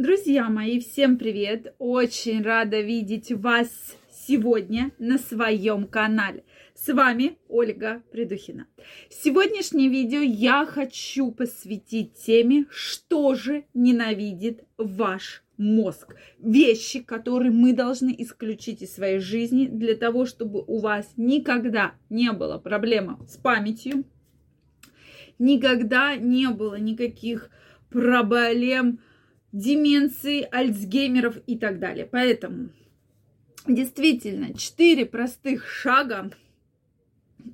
Друзья мои, всем привет! Очень рада видеть вас сегодня на своем канале. С вами Ольга Придухина. Сегодняшнее видео я хочу посвятить теме, что же ненавидит ваш мозг. Вещи, которые мы должны исключить из своей жизни для того, чтобы у вас никогда не было проблем с памятью, никогда не было никаких проблем деменции, альцгеймеров и так далее. Поэтому действительно четыре простых шага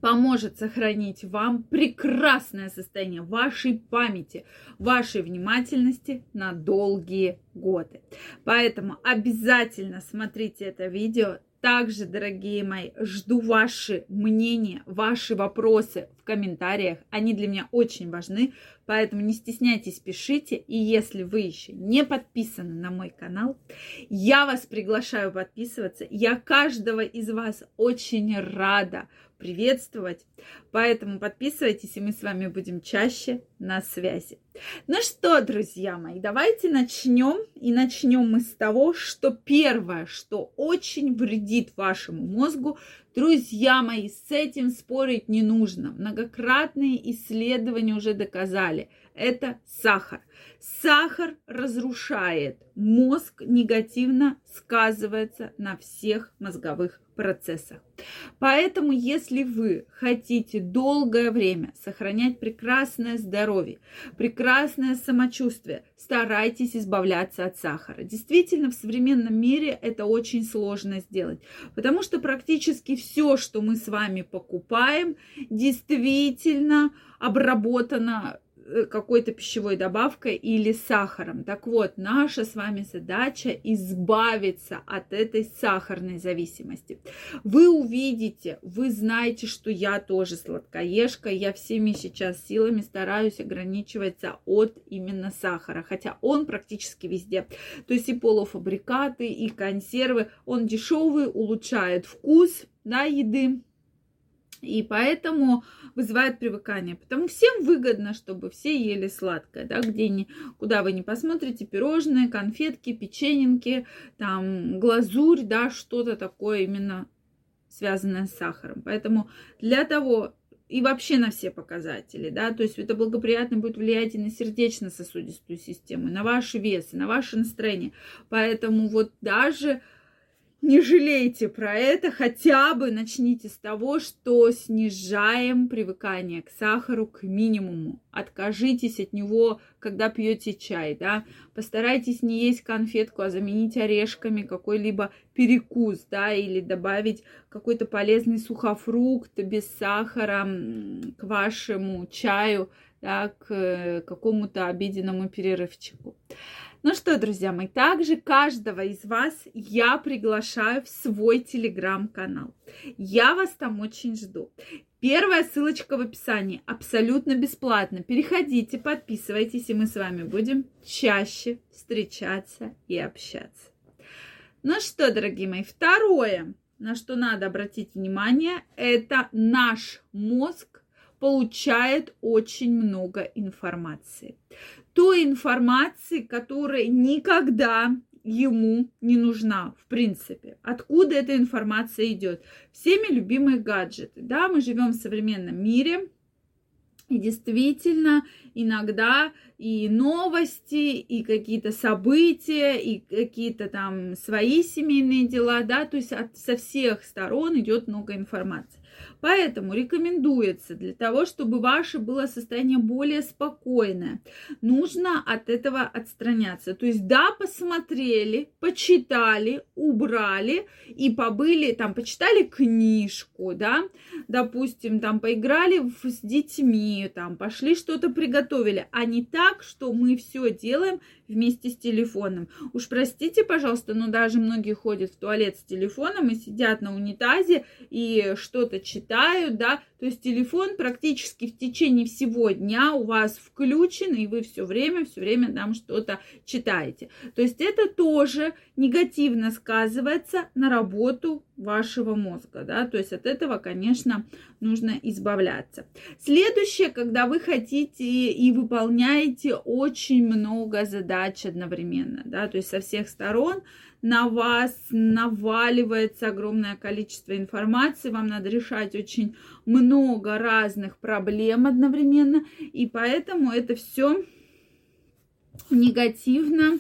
поможет сохранить вам прекрасное состояние вашей памяти, вашей внимательности на долгие годы. Поэтому обязательно смотрите это видео также, дорогие мои, жду ваши мнения, ваши вопросы в комментариях. Они для меня очень важны, поэтому не стесняйтесь, пишите. И если вы еще не подписаны на мой канал, я вас приглашаю подписываться. Я каждого из вас очень рада приветствовать. Поэтому подписывайтесь, и мы с вами будем чаще на связи. Ну что, друзья мои, давайте начнем. И начнем мы с того, что первое, что очень вредит вашему мозгу, друзья мои, с этим спорить не нужно. Многократные исследования уже доказали, это сахар. Сахар разрушает мозг, негативно сказывается на всех мозговых процессах. Поэтому, если вы хотите долгое время сохранять прекрасное здоровье, прекрасное самочувствие, старайтесь избавляться от сахара. Действительно, в современном мире это очень сложно сделать, потому что практически все, что мы с вами покупаем, действительно обработано какой-то пищевой добавкой или сахаром. Так вот, наша с вами задача избавиться от этой сахарной зависимости. Вы увидите, вы знаете, что я тоже сладкоежка, я всеми сейчас силами стараюсь ограничиваться от именно сахара, хотя он практически везде. То есть и полуфабрикаты, и консервы, он дешевый, улучшает вкус да, еды, и поэтому вызывает привыкание. Потому всем выгодно, чтобы все ели сладкое, да, где ни, куда вы не посмотрите, пирожные, конфетки, печененки, там, глазурь, да, что-то такое именно связанное с сахаром. Поэтому для того, и вообще на все показатели, да, то есть это благоприятно будет влиять и на сердечно-сосудистую систему, на ваш вес, на ваше настроение. Поэтому вот даже не жалейте про это, хотя бы начните с того, что снижаем привыкание к сахару к минимуму. Откажитесь от него, когда пьете чай, да. Постарайтесь не есть конфетку, а заменить орешками какой-либо перекус, да, или добавить какой-то полезный сухофрукт без сахара к вашему чаю, да, к э, какому-то обеденному перерывчику. Ну что, друзья мои, также каждого из вас я приглашаю в свой телеграм-канал. Я вас там очень жду. Первая ссылочка в описании, абсолютно бесплатно. Переходите, подписывайтесь, и мы с вами будем чаще встречаться и общаться. Ну что, дорогие мои, второе, на что надо обратить внимание, это наш мозг получает очень много информации той информации, которая никогда ему не нужна, в принципе. Откуда эта информация идет? Всеми любимые гаджеты. Да, мы живем в современном мире, и действительно, иногда и новости, и какие-то события, и какие-то там свои семейные дела, да, то есть от, со всех сторон идет много информации. Поэтому рекомендуется для того, чтобы ваше было состояние более спокойное, нужно от этого отстраняться. То есть, да, посмотрели, почитали, убрали и побыли, там, почитали книжку, да, допустим, там, поиграли с детьми, там, пошли что-то приготовили, а не так, что мы все делаем вместе с телефоном. Уж простите, пожалуйста, но даже многие ходят в туалет с телефоном и сидят на унитазе и что-то читают, да, то есть телефон практически в течение всего дня у вас включен, и вы все время, все время там что-то читаете. То есть это тоже негативно сказывается на работу вашего мозга, да, то есть от этого, конечно, нужно избавляться. Следующее, когда вы хотите и выполняете очень много задач одновременно, да, то есть со всех сторон на вас наваливается огромное количество информации, вам надо решать очень много разных проблем одновременно, и поэтому это все негативно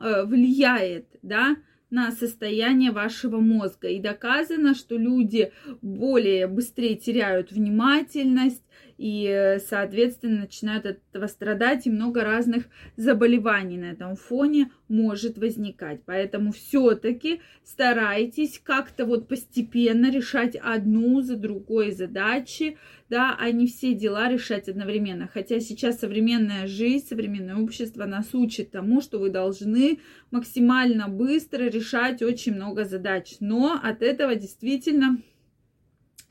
э, влияет, да, на состояние вашего мозга. И доказано, что люди более быстрее теряют внимательность, и, соответственно, начинают от этого страдать, и много разных заболеваний на этом фоне может возникать. Поэтому все-таки старайтесь как-то вот постепенно решать одну за другой задачи, да, а не все дела решать одновременно. Хотя сейчас современная жизнь, современное общество нас учит тому, что вы должны максимально быстро решать очень много задач. Но от этого действительно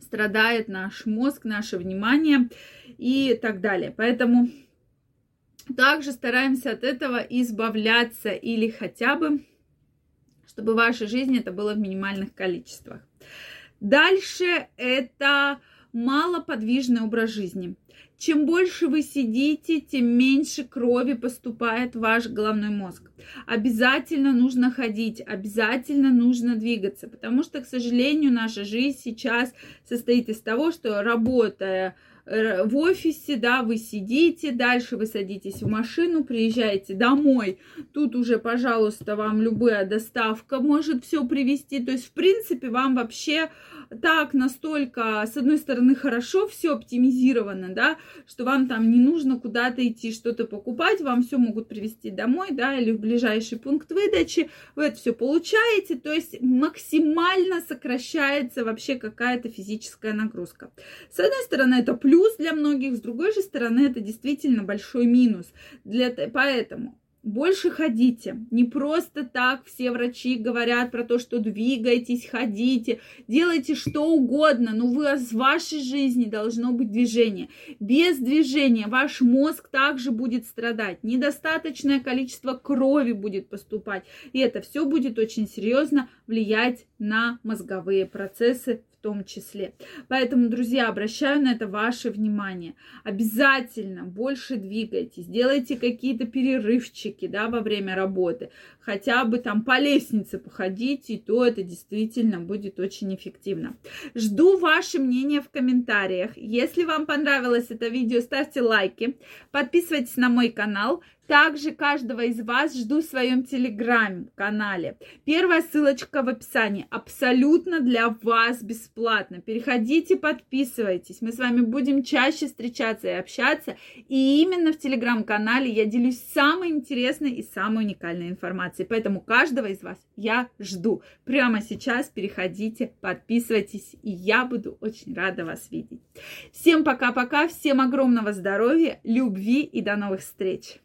страдает наш мозг, наше внимание и так далее. Поэтому также стараемся от этого избавляться или хотя бы, чтобы в вашей жизни это было в минимальных количествах. Дальше это малоподвижный образ жизни. Чем больше вы сидите, тем меньше крови поступает в ваш головной мозг. Обязательно нужно ходить, обязательно нужно двигаться, потому что, к сожалению, наша жизнь сейчас состоит из того, что работая в офисе, да, вы сидите, дальше вы садитесь в машину, приезжаете домой, тут уже, пожалуйста, вам любая доставка может все привезти, то есть, в принципе, вам вообще так настолько, с одной стороны, хорошо все оптимизировано, да, что вам там не нужно куда-то идти что-то покупать, вам все могут привезти домой, да, или в ближайший пункт выдачи, вы это все получаете, то есть максимально сокращается вообще какая-то физическая нагрузка. С одной стороны, это плюс для многих, с другой же стороны, это действительно большой минус. Для, поэтому больше ходите. Не просто так все врачи говорят про то, что двигайтесь, ходите, делайте что угодно, но вы, в вашей жизни должно быть движение. Без движения ваш мозг также будет страдать, недостаточное количество крови будет поступать, и это все будет очень серьезно влиять на мозговые процессы том числе. Поэтому, друзья, обращаю на это ваше внимание. Обязательно больше двигайтесь, делайте какие-то перерывчики да, во время работы. Хотя бы там по лестнице походите, и то это действительно будет очень эффективно. Жду ваше мнение в комментариях. Если вам понравилось это видео, ставьте лайки, подписывайтесь на мой канал. Также каждого из вас жду в своем телеграм-канале. Первая ссылочка в описании. Абсолютно для вас бесплатно. Переходите, подписывайтесь. Мы с вами будем чаще встречаться и общаться. И именно в телеграм-канале я делюсь самой интересной и самой уникальной информацией. Поэтому каждого из вас я жду. Прямо сейчас переходите, подписывайтесь. И я буду очень рада вас видеть. Всем пока-пока. Всем огромного здоровья, любви и до новых встреч.